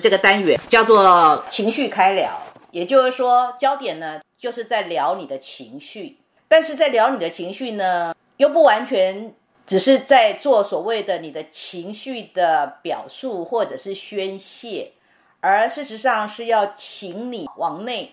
这个单元叫做情绪开聊，也就是说，焦点呢就是在聊你的情绪，但是在聊你的情绪呢，又不完全只是在做所谓的你的情绪的表述或者是宣泄，而事实上是要请你往内，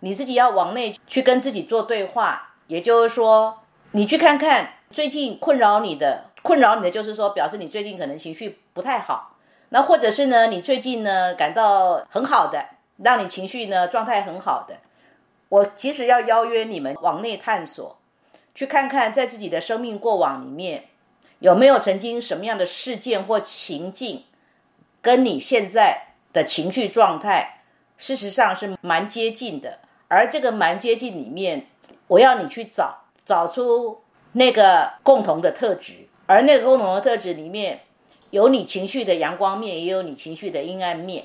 你自己要往内去跟自己做对话，也就是说，你去看看最近困扰你的，困扰你的就是说，表示你最近可能情绪不太好。那或者是呢？你最近呢感到很好的，让你情绪呢状态很好的，我其实要邀约你们往内探索，去看看在自己的生命过往里面有没有曾经什么样的事件或情境，跟你现在的情绪状态事实上是蛮接近的。而这个蛮接近里面，我要你去找找出那个共同的特质，而那个共同的特质里面。有你情绪的阳光面，也有你情绪的阴暗面，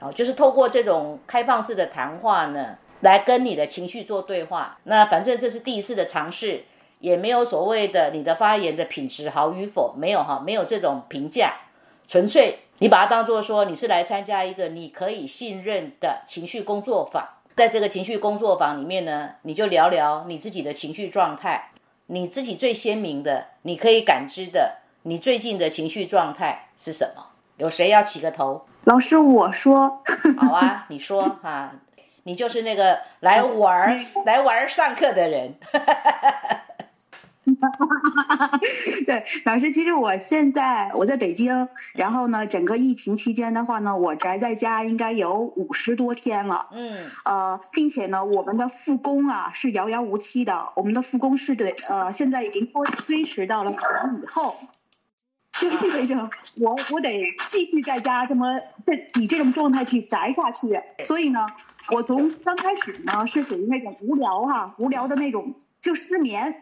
好，就是透过这种开放式的谈话呢，来跟你的情绪做对话。那反正这是第一次的尝试，也没有所谓的你的发言的品质好与否，没有哈，没有这种评价，纯粹你把它当做说你是来参加一个你可以信任的情绪工作坊。在这个情绪工作坊里面呢，你就聊聊你自己的情绪状态，你自己最鲜明的，你可以感知的。你最近的情绪状态是什么？有谁要起个头？老师，我说。好啊，你说啊，你就是那个来玩儿、来玩儿上课的人。对，老师，其实我现在我在北京，然后呢，整个疫情期间的话呢，我宅在家应该有五十多天了。嗯。呃，并且呢，我们的复工啊是遥遥无期的，我们的复工是得呃，现在已经拖推迟到了可能以后。就意味着我我得继续在家这么这以这种状态去宅下去，所以呢，我从刚开始呢是属于那种无聊哈，无聊的那种就失眠，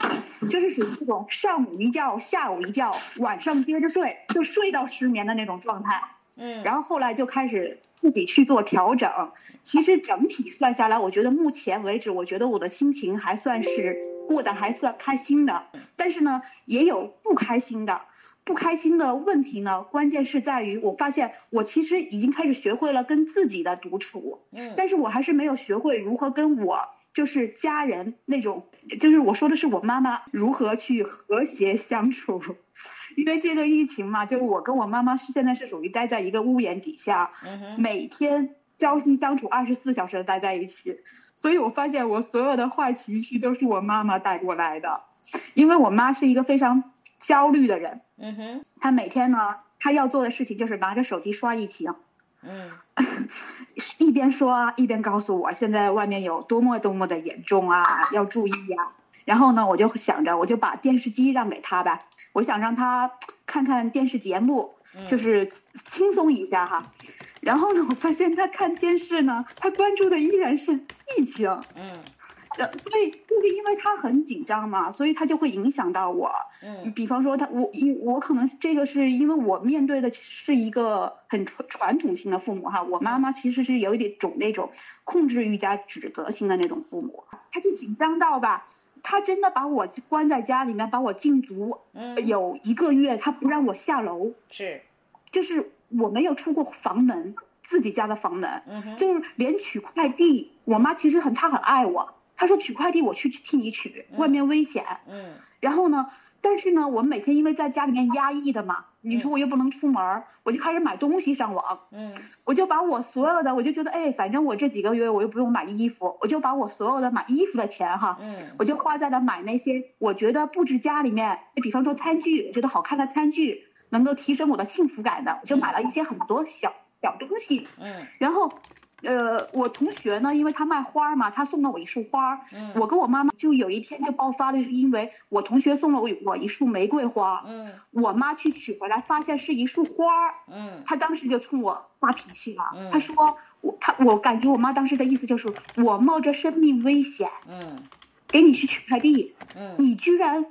就是属于这种上午一觉，下午一觉，晚上接着睡，就睡到失眠的那种状态。嗯，然后后来就开始自己去做调整。其实整体算下来，我觉得目前为止，我觉得我的心情还算是过得还算开心的，但是呢，也有不开心的。不开心的问题呢，关键是在于我发现我其实已经开始学会了跟自己的独处，嗯，但是我还是没有学会如何跟我就是家人那种，就是我说的是我妈妈如何去和谐相处，因为这个疫情嘛，就是我跟我妈妈是现在是属于待在一个屋檐底下，每天朝夕相处，二十四小时待在一起，所以我发现我所有的坏情绪都是我妈妈带过来的，因为我妈是一个非常。焦虑的人，嗯哼，他每天呢，他要做的事情就是拿着手机刷疫情，嗯，一边刷一边告诉我现在外面有多么多么的严重啊，要注意呀。然后呢，我就想着，我就把电视机让给他呗，我想让他看看电视节目，就是轻松一下哈。然后呢，我发现他看电视呢，他关注的依然是疫情，嗯。所以就是因为他很紧张嘛，所以他就会影响到我。嗯，比方说他我因我可能这个是因为我面对的是一个很传传统性的父母哈，我妈妈其实是有一点种那种控制欲加指责性的那种父母，他就紧张到吧，他真的把我关在家里面，把我禁足，嗯，有一个月他不让我下楼，是，就是我没有出过房门，自己家的房门，嗯就是连取快递，我妈其实很她很爱我。他说取快递我去替你取，外面危险。嗯，然后呢，但是呢，我们每天因为在家里面压抑的嘛，你说我又不能出门，我就开始买东西上网。嗯，我就把我所有的，我就觉得，哎，反正我这几个月我又不用买衣服，我就把我所有的买衣服的钱哈，嗯，我就花在了买那些我觉得布置家里面，就比方说餐具，觉得好看的餐具能够提升我的幸福感的，我就买了一些很多小小东西。嗯，然后。呃，我同学呢，因为他卖花嘛，他送了我一束花。嗯，我跟我妈妈就有一天就爆发了，是因为我同学送了我我一束玫瑰花。嗯，我妈去取回来，发现是一束花。嗯，她当时就冲我发脾气了。嗯，她说我，她我感觉我妈当时的意思就是我冒着生命危险，嗯，给你去取快递，嗯，你居然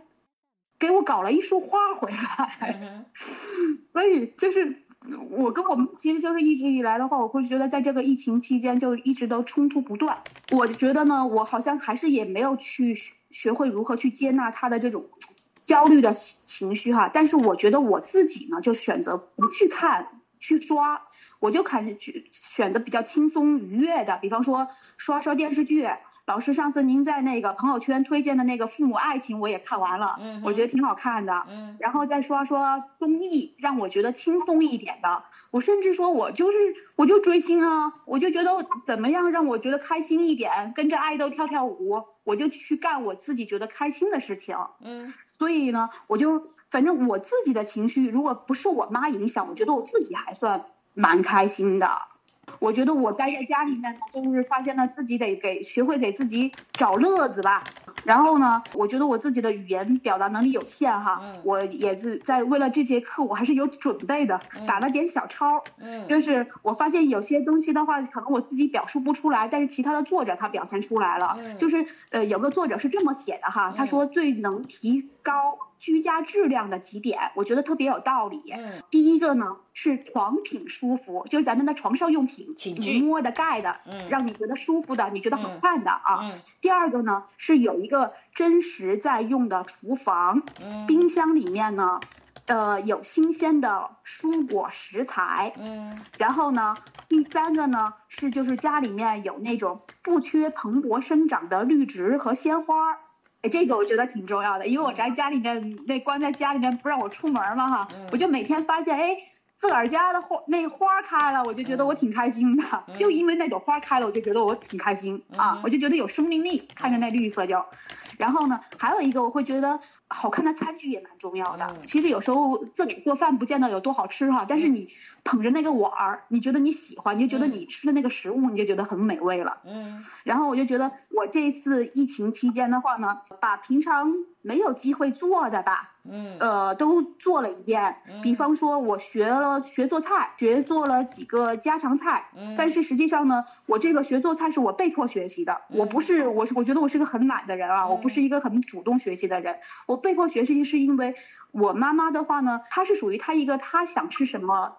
给我搞了一束花回来。所以就是。我跟我们其实就是一直以来的话，我会觉得在这个疫情期间就一直都冲突不断。我觉得呢，我好像还是也没有去学会如何去接纳他的这种焦虑的情绪哈。但是我觉得我自己呢，就选择不去看、去刷，我就看选择比较轻松愉悦的，比方说刷刷电视剧。老师，上次您在那个朋友圈推荐的那个《父母爱情》，我也看完了，我觉得挺好看的。嗯，然后再说说综艺，让我觉得轻松一点的。我甚至说，我就是我就追星啊，我就觉得怎么样让我觉得开心一点，跟着爱豆跳跳舞，我就去干我自己觉得开心的事情。嗯，所以呢，我就反正我自己的情绪，如果不是我妈影响，我觉得我自己还算蛮开心的。我觉得我待在家里面呢，就是发现了自己得给学会给自己找乐子吧。然后呢，我觉得我自己的语言表达能力有限哈，我也是在为了这节课我还是有准备的，打了点小抄。嗯，就是我发现有些东西的话，可能我自己表述不出来，但是其他的作者他表现出来了。就是呃，有个作者是这么写的哈，他说最能提高。居家质量的几点，我觉得特别有道理。嗯，第一个呢是床品舒服，就是咱们的床上用品，你摸的、盖的，嗯，让你觉得舒服的，你觉得好看的啊。嗯。第二个呢是有一个真实在用的厨房，冰箱里面呢，呃，有新鲜的蔬果食材。嗯。然后呢，第三个呢是就是家里面有那种不缺蓬勃生长的绿植和鲜花。这个我觉得挺重要的，因为我宅家里面，那关在家里面不让我出门嘛哈，我就每天发现，哎，自个儿家的花那花开了，我就觉得我挺开心的，就因为那朵花开了，我就觉得我挺开心啊，我就觉得有生命力，看着那绿色就。然后呢，还有一个我会觉得好看的餐具也蛮重要的。其实有时候自己做饭不见得有多好吃哈，但是你捧着那个碗儿，你觉得你喜欢，你就觉得你吃的那个食物你就觉得很美味了。嗯。然后我就觉得我这次疫情期间的话呢，把平常没有机会做的吧。嗯，呃，都做了一遍。比方说，我学了学做菜，学做了几个家常菜。嗯，但是实际上呢，我这个学做菜是我被迫学习的。我不是，我是我觉得我是个很懒的人啊，我不是一个很主动学习的人。我被迫学习是因为我妈妈的话呢，她是属于她一个她想吃什么。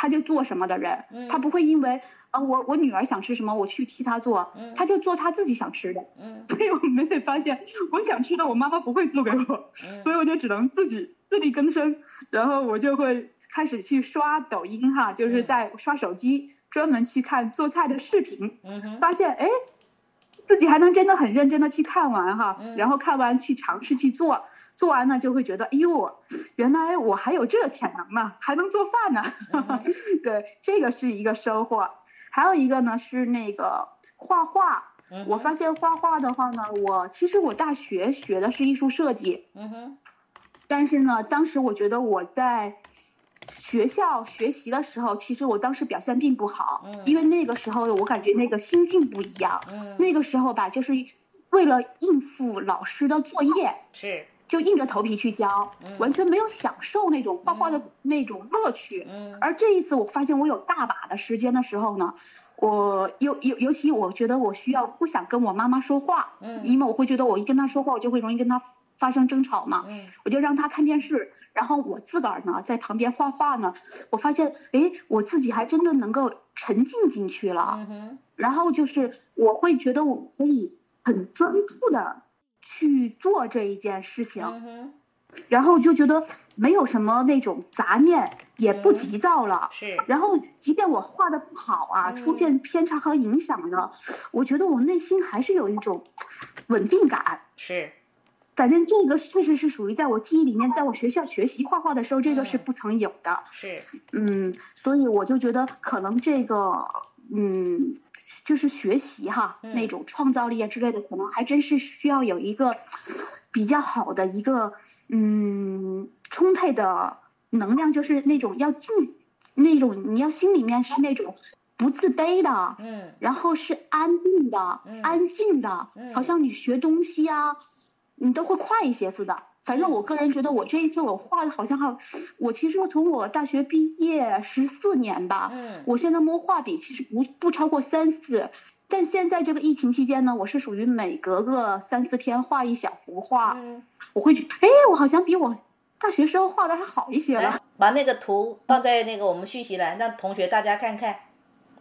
他就做什么的人，他不会因为呃我我女儿想吃什么，我去替她做，他就做他自己想吃的。所以我们得发现，我想吃的我妈妈不会做给我，所以我就只能自己自力更生。然后我就会开始去刷抖音哈，就是在刷手机，专门去看做菜的视频，发现哎，自己还能真的很认真的去看完哈，然后看完去尝试去做。做完呢，就会觉得，哎呦，原来我还有这潜能呢，还能做饭呢。对，这个是一个收获。还有一个呢，是那个画画。我发现画画的话呢，我其实我大学学的是艺术设计。嗯哼。但是呢，当时我觉得我在学校学习的时候，其实我当时表现并不好。嗯。因为那个时候我感觉那个心境不一样。嗯。那个时候吧，就是为了应付老师的作业。是。就硬着头皮去教，完全没有享受那种画画的那种乐趣。而这一次，我发现我有大把的时间的时候呢，我尤尤尤其我觉得我需要不想跟我妈妈说话，因为我会觉得我一跟她说话，我就会容易跟她发生争吵嘛。我就让她看电视，然后我自个儿呢在旁边画画呢。我发现，哎，我自己还真的能够沉浸进去了。然后就是我会觉得我可以很专注的。去做这一件事情，然后就觉得没有什么那种杂念，也不急躁了。是，然后即便我画的不好啊，出现偏差和影响了，我觉得我内心还是有一种稳定感。是，反正这个确实是属于在我记忆里面，在我学校学习画画的时候，这个是不曾有的。是，嗯，所以我就觉得可能这个，嗯。就是学习哈，那种创造力啊之类的，可能还真是需要有一个比较好的一个嗯充沛的能量，就是那种要静，那种你要心里面是那种不自卑的，嗯，然后是安定的、安静的，好像你学东西啊，你都会快一些似的。反正我个人觉得，我这一次我画的好像还，我其实从我大学毕业十四年吧，嗯，我现在摸画笔其实不不超过三四，但现在这个疫情期间呢，我是属于每隔个三四天画一小幅画，嗯，我会觉得，哎，我好像比我大学时候画的还好一些了。把那个图放在那个我们讯息栏，让同学大家看看，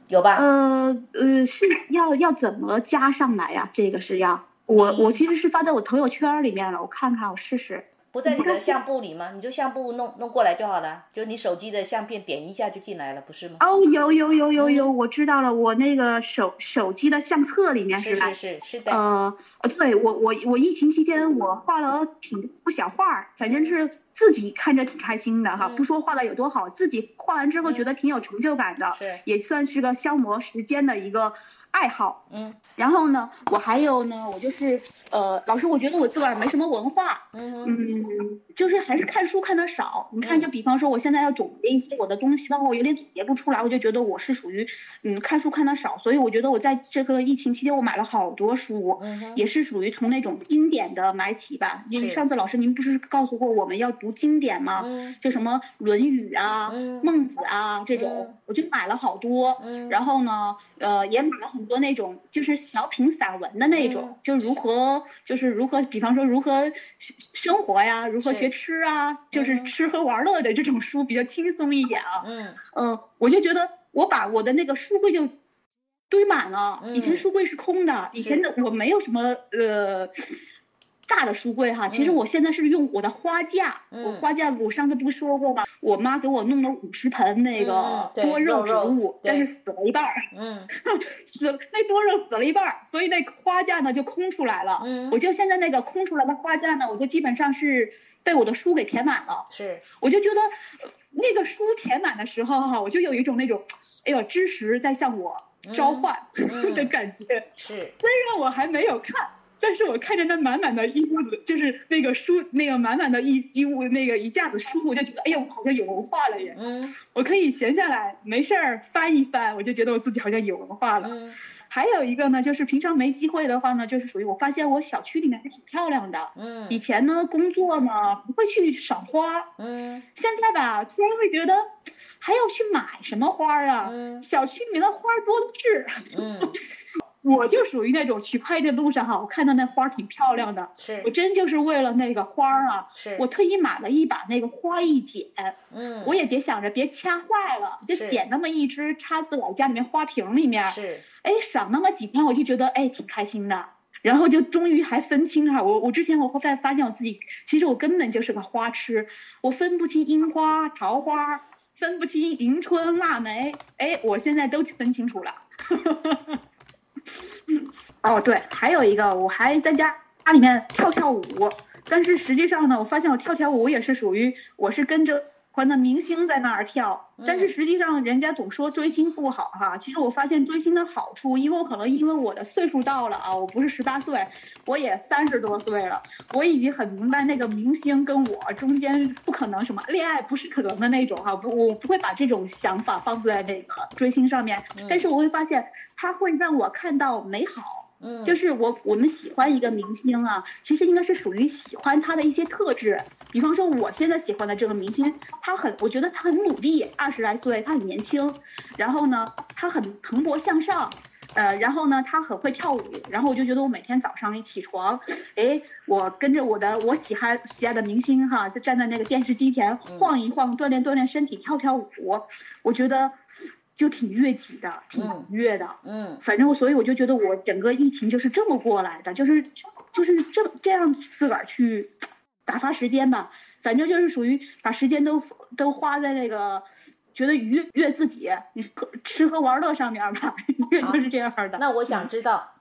有吧？呃呃，是要要怎么加上来呀？这个是要。我我其实是发在我朋友圈里面了，我看看，我试试。不在你的 相簿里吗？你就相簿弄弄过来就好了，就你手机的相片点一下就进来了，不是吗？哦，有有有有有，我知道了，我那个手手机的相册里面是吧？是是是的。呃呃，对我我我疫情期间我画了挺不小画，反正是自己看着挺开心的哈。不说画的有多好，自己画完之后觉得挺有成就感的，也算是个消磨时间的一个。爱好，嗯，然后呢，我还有呢，我就是，呃，老师，我觉得我自个儿没什么文化，嗯，就是还是看书看的少。你看，就比方说，我现在要总结一些我的东西的话，我有点总结不出来，我就觉得我是属于，嗯，看书看的少。所以我觉得我在这个疫情期间，我买了好多书，也是属于从那种经典的买起吧。因为上次老师您不是告诉过我们要读经典吗？就什么《论语》啊、孟子啊这种，我就买了好多。然后呢，呃，也买了很。很多那种就是小品散文的那种，就如何就是如何，比方说如何生活呀，如何学吃啊，就是吃喝玩乐的这种书比较轻松一点啊。嗯嗯，我就觉得我把我的那个书柜就堆满了，以前书柜是空的，以前的我没有什么呃。大的书柜哈，其实我现在是用我的花架，我花架我上次不是说过吗？我妈给我弄了五十盆那个多肉植物，但是死了一半儿，嗯，死那多肉死了一半儿，所以那花架呢就空出来了。嗯，我就现在那个空出来的花架呢，我就基本上是被我的书给填满了。是，我就觉得那个书填满的时候哈，我就有一种那种，哎呦，知识在向我召唤 的感觉。是，虽然我还没有看。但是我看着那满满的一屋子，就是那个书，那个满满的一一屋那个一架子书，我就觉得，哎呀，我好像有文化了耶！嗯，我可以闲下来没事儿翻一翻，我就觉得我自己好像有文化了。嗯，还有一个呢，就是平常没机会的话呢，就是属于我发现我小区里面还挺漂亮的。嗯，以前呢工作嘛不会去赏花。嗯，现在吧突然会觉得还要去买什么花啊？嗯，小区里面的花多的是。嗯。我就属于那种取快递路上哈，我看到那花儿挺漂亮的，是我真就是为了那个花儿啊，是我特意买了一把那个花艺剪，嗯，我也别想着别掐坏了，就剪那么一支插自个儿家里面花瓶里面，是，哎，赏那么几天我就觉得哎挺开心的，然后就终于还分清哈，我我之前我会发发现我自己其实我根本就是个花痴，我分不清樱花桃花，分不清迎春腊梅，哎，我现在都分清楚了。哦，对，还有一个，我还在家家里面跳跳舞，但是实际上呢，我发现我跳跳舞也是属于，我是跟着欢的明星在那儿跳，但是实际上人家总说追星不好哈，其实我发现追星的好处，因为我可能因为我的岁数到了啊，我不是十八岁，我也三十多岁了，我已经很明白那个明星跟我中间不可能什么恋爱不是可能的那种哈，不，我不会把这种想法放在那个追星上面，但是我会发现他会让我看到美好。嗯，就是我我们喜欢一个明星啊，其实应该是属于喜欢他的一些特质。比方说，我现在喜欢的这个明星，他很，我觉得他很努力，二十来岁，他很年轻，然后呢，他很蓬勃向上，呃，然后呢，他很会跳舞，然后我就觉得我每天早上一起床，哎，我跟着我的我喜欢喜爱的明星哈，就站在那个电视机前晃一晃，锻炼锻炼身体，跳跳舞，我觉得。就挺悦己的，挺愉悦的，嗯，反正我所以我就觉得我整个疫情就是这么过来的，就是就是这这样自个儿去打发时间吧，反正就是属于把时间都都花在那个觉得愉悦自己，你吃喝玩乐上面吧，就是这样的。那我想知道，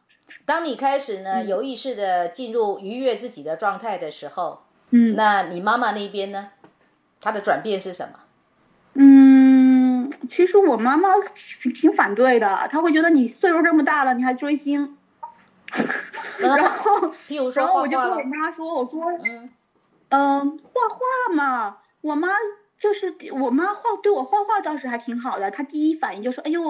当你开始呢有意识的进入愉悦自己的状态的时候，嗯，那你妈妈那边呢，她的转变是什么？其实我妈妈挺反对的，她会觉得你岁数这么大了，你还追星。然后，然后我就跟我妈说：“我说，嗯，嗯，画画嘛，我妈就是我妈画对我画画倒是还挺好的。她第一反应就说：‘哎呦，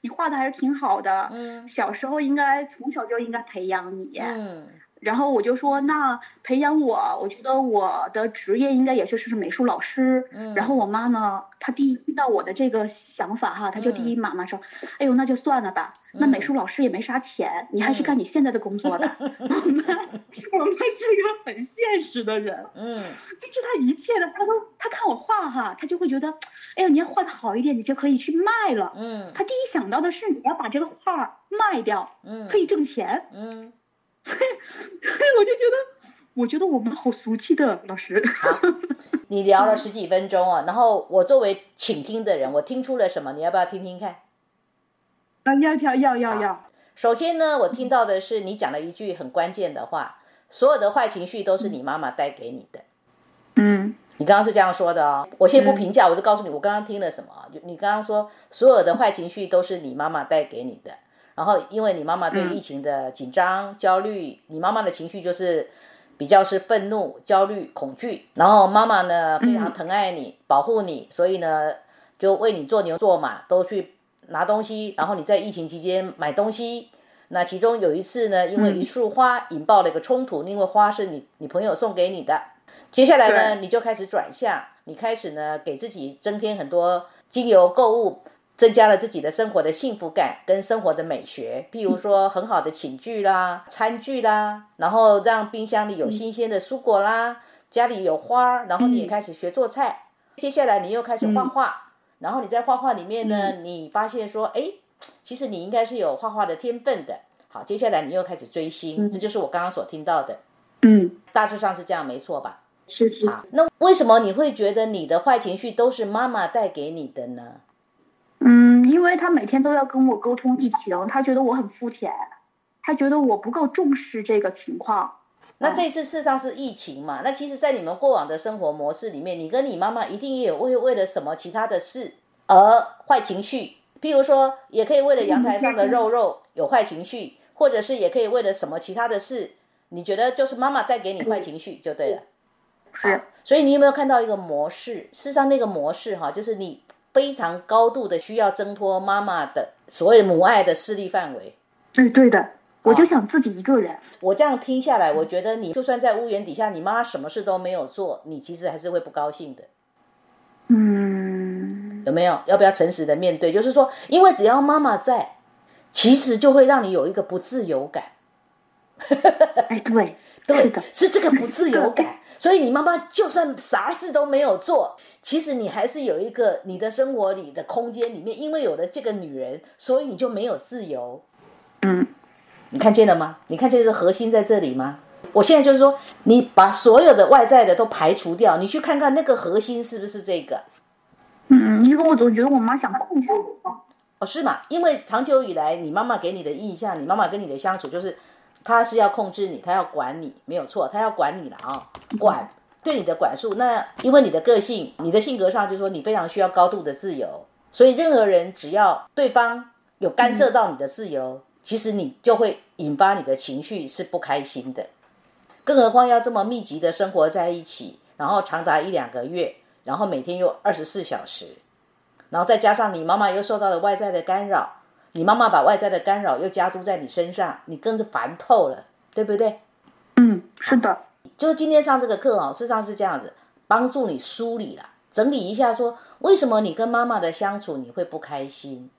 你画的还是挺好的。’嗯，小时候应该从小就应该培养你。嗯。”然后我就说，那培养我，我觉得我的职业应该也就是美术老师。嗯。然后我妈呢，她第一听到我的这个想法哈，她就第一妈妈说：“哎呦，那就算了吧，那美术老师也没啥钱，你还是干你现在的工作吧。”我妈，我妈是一个很现实的人。嗯。就是她一切的，她都她看我画哈，她就会觉得，哎呦，你要画的好一点，你就可以去卖了。嗯。她第一想到的是你要把这个画卖掉，嗯，可以挣钱。嗯。所以，所以我就觉得，我觉得我们好俗气的老师。你聊了十几分钟啊，然后我作为倾听的人，我听出了什么？你要不要听听看？啊，要要要要要。首先呢，我听到的是你讲了一句很关键的话：所有的坏情绪都是你妈妈带给你的。嗯，你刚刚是这样说的哦。我先不评价，我就告诉你，我刚刚听了什么就你刚刚说，所有的坏情绪都是你妈妈带给你的。然后，因为你妈妈对疫情的紧张、焦虑，你妈妈的情绪就是比较是愤怒、焦虑、恐惧。然后妈妈呢非常疼爱你、保护你，所以呢就为你做牛做马，都去拿东西。然后你在疫情期间买东西，那其中有一次呢，因为一束花引爆了一个冲突，因为花是你你朋友送给你的。接下来呢，你就开始转向，你开始呢给自己增添很多精油购物。增加了自己的生活的幸福感跟生活的美学，譬如说很好的寝具啦、餐具啦，然后让冰箱里有新鲜的蔬果啦，家里有花，然后你也开始学做菜。接下来你又开始画画，然后你在画画里面呢，你发现说，哎，其实你应该是有画画的天分的。好，接下来你又开始追星，这就是我刚刚所听到的。嗯，大致上是这样，没错吧？是是。那为什么你会觉得你的坏情绪都是妈妈带给你的呢？嗯，因为他每天都要跟我沟通疫情，他觉得我很肤浅，他觉得我不够重视这个情况。那这次事实上是疫情嘛？那其实，在你们过往的生活模式里面，你跟你妈妈一定也有为为了什么其他的事而坏情绪，譬如说，也可以为了阳台上的肉肉有坏情绪，或者是也可以为了什么其他的事，你觉得就是妈妈带给你坏情绪就对了。是，所以你有没有看到一个模式？事实上，那个模式哈，就是你。非常高度的需要挣脱妈妈的所谓母爱的势力范围，对对的，我就想自己一个人。我这样听下来，我觉得你就算在屋檐底下，你妈什么事都没有做，你其实还是会不高兴的。嗯，有没有？要不要诚实的面对？就是说，因为只要妈妈在，其实就会让你有一个不自由感。哎，对，对的，是这个不自由感。所以你妈妈就算啥事都没有做，其实你还是有一个你的生活里的空间里面，因为有了这个女人，所以你就没有自由。嗯，你看见了吗？你看见这个核心在这里吗？我现在就是说，你把所有的外在的都排除掉，你去看看那个核心是不是这个？嗯，因为我总觉得我妈想控制我。哦，是吗？因为长久以来，你妈妈给你的印象，你妈妈跟你的相处就是。他是要控制你，他要管你，没有错，他要管你了啊，管对你的管束。那因为你的个性，你的性格上，就是说你非常需要高度的自由，所以任何人只要对方有干涉到你的自由，其实你就会引发你的情绪是不开心的。更何况要这么密集的生活在一起，然后长达一两个月，然后每天又二十四小时，然后再加上你妈妈又受到了外在的干扰。你妈妈把外在的干扰又加诸在你身上，你更是烦透了，对不对？嗯，是的。就是今天上这个课哦，事实上是这样子，帮助你梳理了、整理一下，说为什么你跟妈妈的相处你会不开心？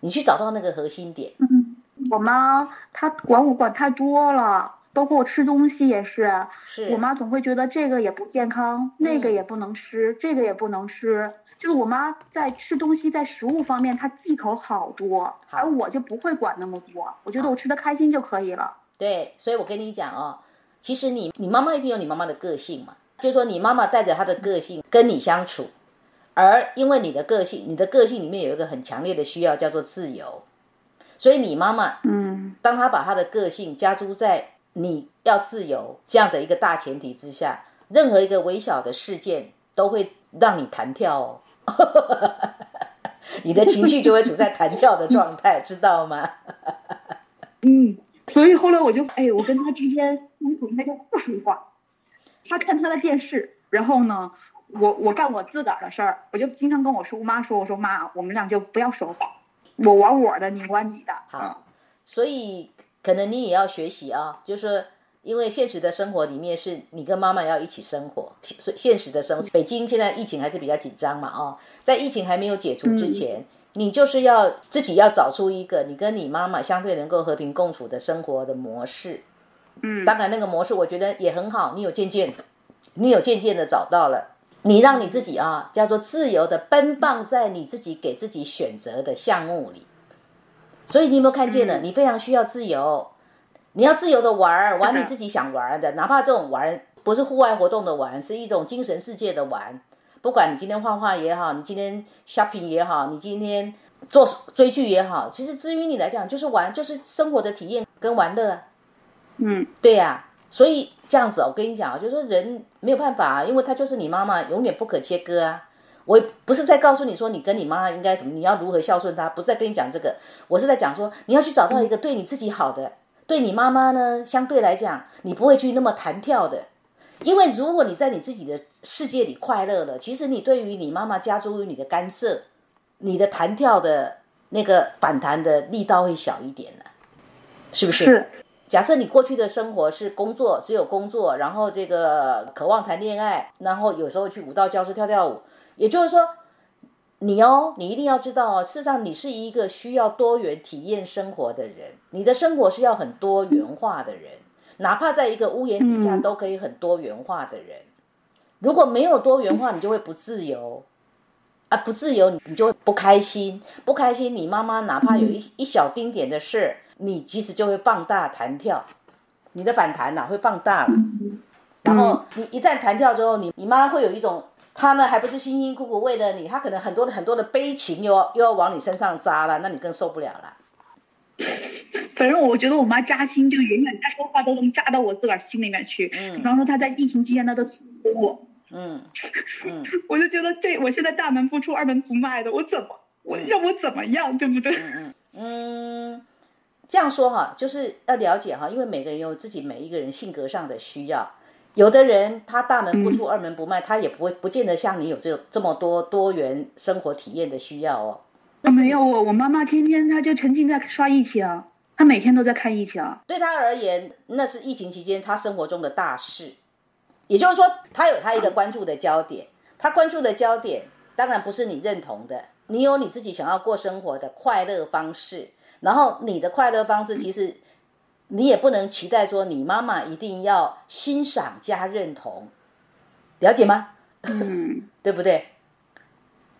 你去找到那个核心点。嗯，我妈她管我管太多了，包括我吃东西也是。是我妈总会觉得这个也不健康，那个也不能吃，这个也不能吃。就是我妈在吃东西，在食物方面，她忌口好多，而我就不会管那么多。我觉得我吃的开心就可以了。对，所以我跟你讲哦，其实你你妈妈一定有你妈妈的个性嘛，就是说你妈妈带着她的个性跟你相处，而因为你的个性，你的个性里面有一个很强烈的需要叫做自由，所以你妈妈，嗯，当她把她的个性加诸在你要自由这样的一个大前提之下，任何一个微小的事件都会让你弹跳哦。你的情绪就会处在弹跳的状态，知道吗？嗯，所以后来我就哎，我跟他之间相处应该叫不说话。他看他的电视，然后呢，我我干我自个儿的事儿。我就经常跟我说妈说，我说妈，我们俩就不要说话，我玩我的，你玩你的。好，所以可能你也要学习啊，就是。因为现实的生活里面是你跟妈妈要一起生活，所以现实的生活，北京现在疫情还是比较紧张嘛，哦，在疫情还没有解除之前，你就是要自己要找出一个你跟你妈妈相对能够和平共处的生活的模式。嗯，当然那个模式我觉得也很好，你有渐渐，你有渐渐的找到了，你让你自己啊叫做自由的奔放在你自己给自己选择的项目里，所以你有没有看见呢？你非常需要自由。你要自由的玩儿玩你自己想玩的，哪怕这种玩不是户外活动的玩，是一种精神世界的玩。不管你今天画画也好，你今天 shopping 也好，你今天做追剧也好，其实至于你来讲就是玩，就是生活的体验跟玩乐。嗯，对呀。所以这样子，我跟你讲啊，就是说人没有办法，因为他就是你妈妈，永远不可切割啊。我不是在告诉你说你跟你妈应该什么，你要如何孝顺她，不是在跟你讲这个，我是在讲说你要去找到一个对你自己好的。对你妈妈呢，相对来讲，你不会去那么弹跳的，因为如果你在你自己的世界里快乐了，其实你对于你妈妈加诸于你的干涉，你的弹跳的那个反弹的力道会小一点了，是不是？是。假设你过去的生活是工作，只有工作，然后这个渴望谈恋爱，然后有时候去舞蹈教室跳跳舞，也就是说。你哦，你一定要知道哦，事实上你是一个需要多元体验生活的人，你的生活是要很多元化的人，哪怕在一个屋檐底下都可以很多元化的人。如果没有多元化，你就会不自由，啊，不自由，你就会不开心，不开心，你妈妈哪怕有一一小丁点的事，你其实就会放大弹跳，你的反弹呐会放大了，然后你一旦弹跳之后，你你妈会有一种。他呢，还不是辛辛苦苦为了你，他可能很多的很多的悲情又要又要往你身上扎了，那你更受不了了。反正我觉得我妈扎心，就远远她说话都能扎到我自个儿心里面去。嗯。比方说她在疫情期间，她都我。嗯嗯。我就觉得这我现在大门不出二门不迈的，我怎么我让我怎么样，对不对？嗯。这样说哈，就是要了解哈，因为每个人有自己每一个人性格上的需要。有的人他大门不出二门不迈，他也不会不见得像你有这这么多多元生活体验的需要哦。没有我，我妈妈天天她就沉浸在刷疫情，她每天都在看疫情。对她而言，那是疫情期间她生活中的大事。也就是说，她有她一个关注的焦点，她关注的焦点当然不是你认同的，你有你自己想要过生活的快乐方式，然后你的快乐方式其实。你也不能期待说你妈妈一定要欣赏加认同，了解吗？嗯，对不对？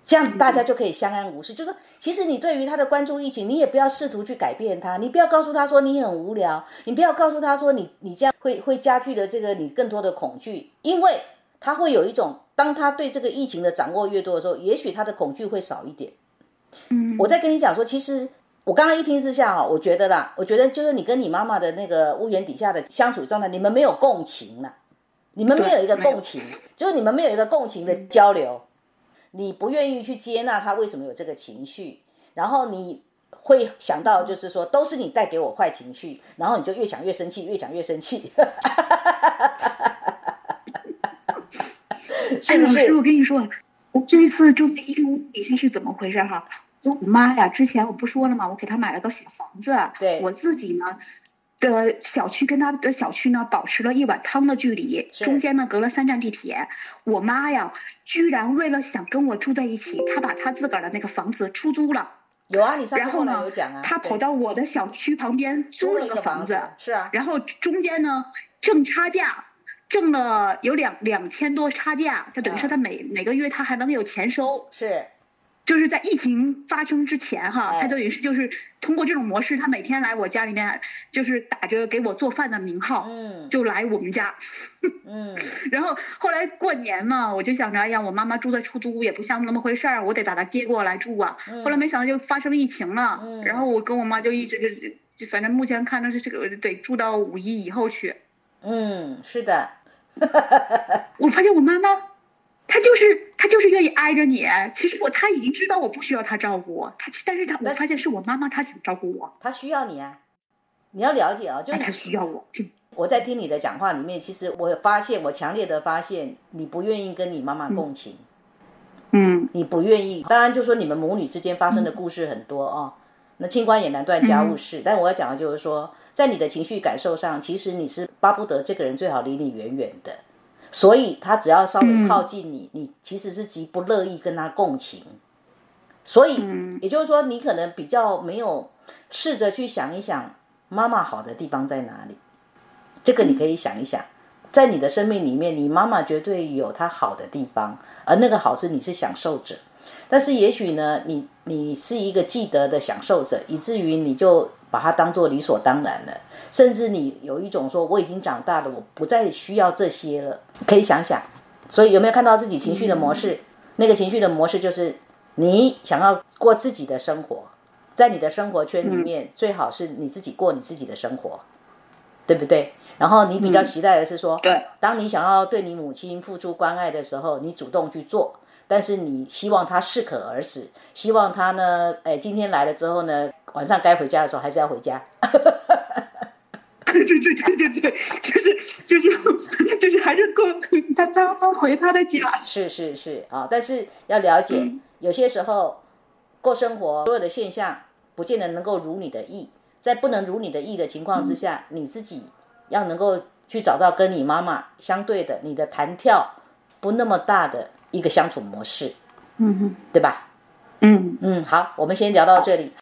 这样子大家就可以相安无事。就说，其实你对于他的关注疫情，你也不要试图去改变他，你不要告诉他说你很无聊，你不要告诉他说你你这样会会加剧的这个你更多的恐惧，因为他会有一种，当他对这个疫情的掌握越多的时候，也许他的恐惧会少一点。嗯，我在跟你讲说，其实。我刚刚一听之下哈，我觉得啦，我觉得就是你跟你妈妈的那个屋檐底下的相处状态，你们没有共情了，你们没有一个共情，就是你们没有一个共情的交流，你不愿意去接纳他为什么有这个情绪，然后你会想到就是说都是你带给我坏情绪，然后你就越想越生气，越想越生气。哎，老师，我跟你说，我这一次住在一个屋底下是怎么回事哈？我妈呀，之前我不说了吗？我给她买了个小房子。对，我自己呢的小区跟她的小区呢保持了一碗汤的距离，中间呢隔了三站地铁。我妈呀，居然为了想跟我住在一起，她把她自个儿的那个房子出租了。有啊，你上然后呢，有讲啊。她跑到我的小区旁边租了个房子，是啊。然后中间呢挣差价，挣了有两两千多差价，就等于说她每每个月她还能有钱收。是。就是在疫情发生之前哈，他等于是就是通过这种模式，他每天来我家里面，就是打着给我做饭的名号，嗯，就来我们家，嗯，然后后来过年嘛，我就想着，哎呀，我妈妈住在出租屋也不像那么回事儿，我得把她接过来住啊。后来没想到就发生疫情了，然后我跟我妈就一直就就反正目前看着是这个得住到五一以后去。嗯，是的，我发现我妈妈。她就是他就是愿意挨着你。其实我他已经知道我不需要他照顾他，但是他我发现是我妈妈，她想照顾我。她需要你啊！你要了解啊，就是他需要我。我在听你的讲话里面，其实我发现，我强烈的发现，你不愿意跟你妈妈共情。嗯。你不愿意，当然就说你们母女之间发生的故事很多啊。那清官也难断家务事，但我要讲的就是说，在你的情绪感受上，其实你是巴不得这个人最好离你远远的。所以他只要稍微靠近你，你其实是极不乐意跟他共情。所以也就是说，你可能比较没有试着去想一想妈妈好的地方在哪里。这个你可以想一想，在你的生命里面，你妈妈绝对有她好的地方，而那个好是你是享受者。但是也许呢，你你是一个既得的享受者，以至于你就把它当做理所当然了，甚至你有一种说我已经长大了，我不再需要这些了。可以想想，所以有没有看到自己情绪的模式？那个情绪的模式就是你想要过自己的生活，在你的生活圈里面，最好是你自己过你自己的生活，对不对？然后你比较期待的是说，对，当你想要对你母亲付出关爱的时候，你主动去做。但是你希望他适可而止，希望他呢，哎，今天来了之后呢，晚上该回家的时候还是要回家。对对对对对对，就是就是就是还是够他他他回他的家。是是是啊，但是要了解，有些时候过生活，所有的现象不见得能够如你的意，在不能如你的意的情况之下，你自己要能够去找到跟你妈妈相对的，你的弹跳不那么大的。一个相处模式，嗯哼，对吧？嗯嗯，好，我们先聊到这里。